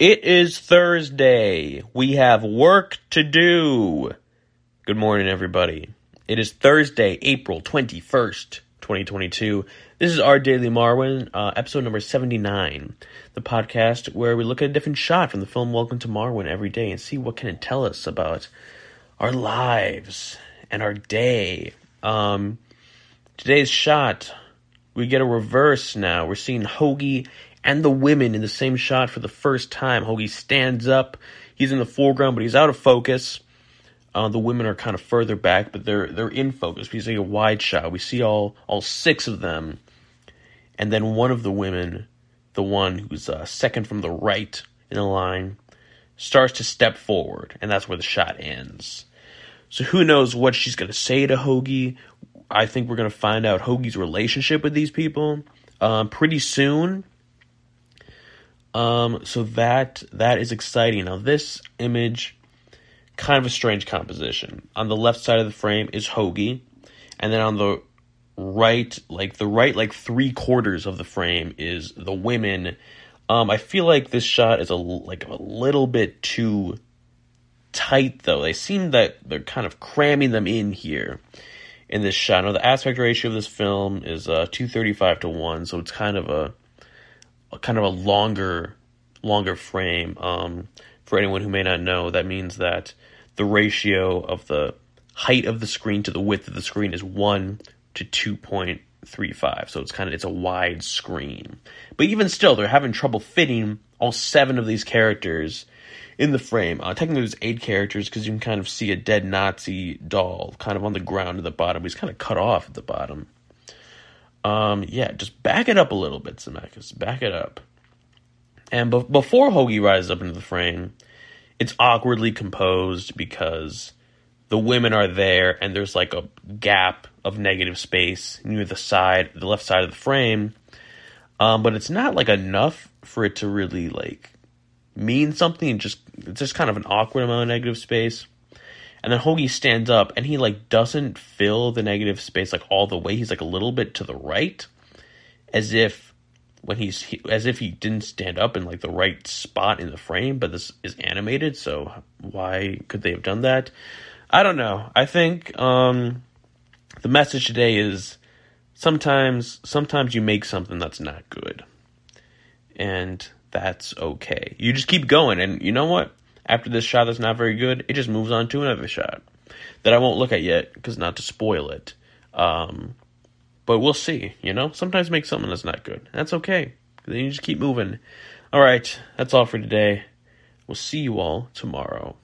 It is Thursday. We have work to do. Good morning, everybody. It is Thursday, April 21st, 2022. This is our Daily Marwen, uh, episode number 79, the podcast where we look at a different shot from the film Welcome to Marwen every day and see what can it tell us about our lives and our day. Um, today's shot, we get a reverse now. We're seeing Hogie and the women in the same shot for the first time. Hogie stands up. He's in the foreground, but he's out of focus. Uh, the women are kind of further back, but they're they're in focus. We see a wide shot. We see all all six of them, and then one of the women, the one who's uh, second from the right in the line, starts to step forward, and that's where the shot ends. So who knows what she's gonna say to Hogie? I think we're gonna find out Hogie's relationship with these people um, pretty soon. Um, so that that is exciting. Now this image, kind of a strange composition. On the left side of the frame is Hogie, and then on the right, like the right, like three quarters of the frame is the women. Um, I feel like this shot is a like a little bit too tight, though. They seem that they're kind of cramming them in here in this shot. Now the aspect ratio of this film is uh, two thirty five to one, so it's kind of a kind of a longer longer frame. Um, for anyone who may not know, that means that the ratio of the height of the screen to the width of the screen is one to two point three five. So it's kind of it's a wide screen. But even still, they're having trouble fitting all seven of these characters in the frame. Uh, technically, there's eight characters because you can kind of see a dead Nazi doll kind of on the ground at the bottom. He's kind of cut off at the bottom. Um, yeah, just back it up a little bit, Zemeckis. Back it up. And be- before Hogie rises up into the frame, it's awkwardly composed because the women are there and there's like a gap of negative space near the side, the left side of the frame. Um, but it's not like enough for it to really like mean something. Just it's just kind of an awkward amount of negative space. And then Hogie stands up and he like doesn't fill the negative space like all the way. He's like a little bit to the right, as if when he's he, as if he didn't stand up in like the right spot in the frame. But this is animated, so why could they have done that? I don't know. I think um, the message today is sometimes sometimes you make something that's not good, and that's okay. You just keep going, and you know what? After this shot that's not very good, it just moves on to another shot that I won't look at yet because not to spoil it. Um, but we'll see. You know, sometimes make something that's not good. That's okay. Then you just keep moving. All right, that's all for today. We'll see you all tomorrow.